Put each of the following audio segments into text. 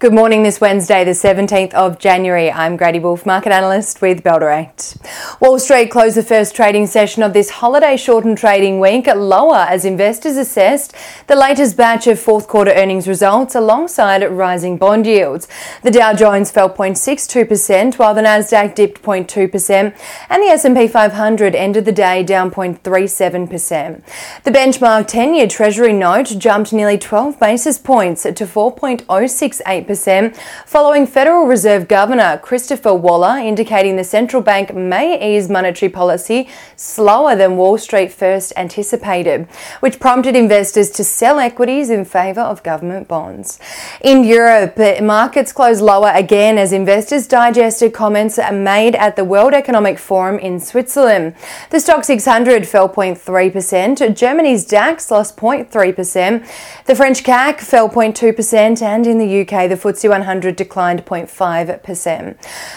Good morning this Wednesday, the 17th of January. I'm Grady Wolfe, market analyst with Bell Direct. Wall Street closed the first trading session of this holiday shortened trading week at lower as investors assessed the latest batch of fourth quarter earnings results alongside rising bond yields. The Dow Jones fell 0.62% while the Nasdaq dipped 0.2% and the S&P 500 ended the day down 0.37%. The benchmark 10-year Treasury note jumped nearly 12 basis points to 4.068 percent following Federal Reserve Governor Christopher Waller indicating the central bank may ease monetary policy slower than Wall Street first anticipated, which prompted investors to sell equities in favour of government bonds. In Europe, markets closed lower again as investors digested comments made at the World Economic Forum in Switzerland. The Stoxx 600 fell 0.3%, Germany's DAX lost 0.3%, the French CAC fell 0.2%, and in the UK, the FTSE 100 declined 0.5%.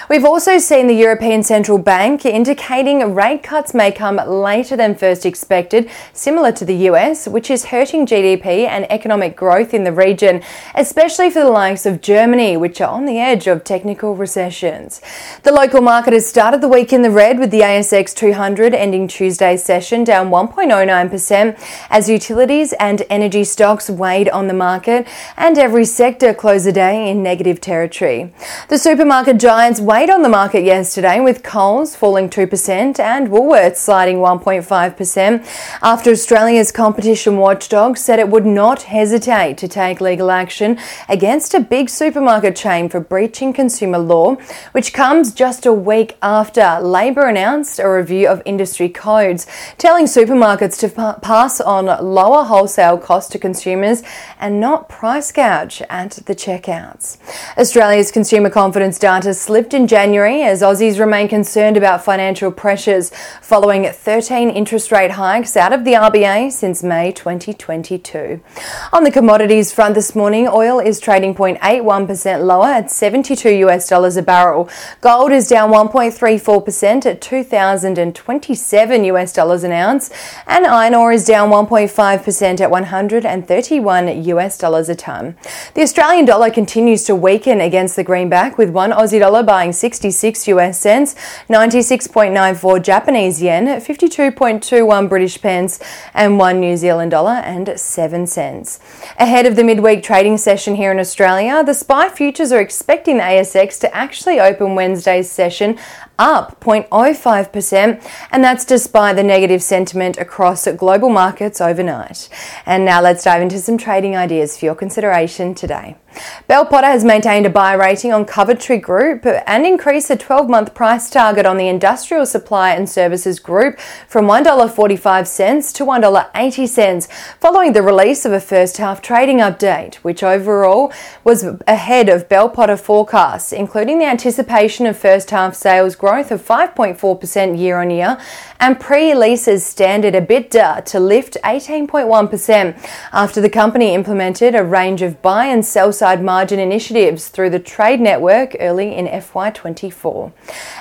We've also seen the European Central Bank indicating rate cuts may come later than first expected, similar to the US, which is hurting GDP and economic growth in the region, especially for the likes of Germany, which are on the edge of technical recessions. The local market has started the week in the red with the ASX 200 ending Tuesday's session down 1.09% as utilities and energy stocks weighed on the market and every sector closed the day in negative territory. The supermarket giants weighed on the market yesterday with Coles falling 2% and Woolworths sliding 1.5% after Australia's competition watchdog said it would not hesitate to take legal action against a big supermarket chain for breaching consumer law, which comes just a week after Labor announced a review of industry codes, telling supermarkets to pa- pass on lower wholesale costs to consumers and not price gouge at the checkout. Australia's consumer confidence data slipped in January as Aussies remain concerned about financial pressures following 13 interest rate hikes out of the RBA since May 2022. On the commodities front this morning, oil is trading 0.81% lower at 72 US dollars a barrel. Gold is down 1.34% at 2027 US dollars an ounce, and iron ore is down 1.5% at 131 US dollars a ton. The Australian dollar continues continues to weaken against the greenback, with one Aussie dollar buying 66 US cents, 96.94 Japanese yen, 52.21 British pence, and one New Zealand dollar and 7 cents. Ahead of the midweek trading session here in Australia, the SPI futures are expecting the ASX to actually open Wednesday's session up 0.05%, and that's despite the negative sentiment across global markets overnight. And now let's dive into some trading ideas for your consideration today. Bell Potter has maintained a buy rating on Coventry Group and increased the 12 month price target on the Industrial Supply and Services Group from $1.45 to $1.80 following the release of a first half trading update, which overall was ahead of Bell Potter forecasts, including the anticipation of first half sales growth of 5.4% year on year and pre leases standard EBITDA to lift 18.1% after the company implemented a range of buy and sell margin initiatives through the trade network early in FY24.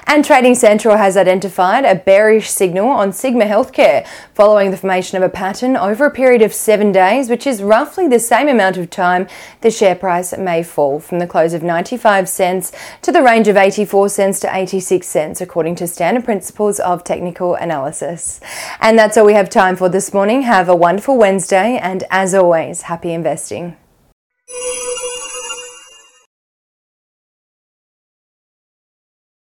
And Trading Central has identified a bearish signal on Sigma Healthcare following the formation of a pattern over a period of seven days, which is roughly the same amount of time the share price may fall from the close of 95 cents to the range of 84 cents to 86 cents, according to standard principles of technical analysis. And that's all we have time for this morning. Have a wonderful Wednesday, and as always, happy investing.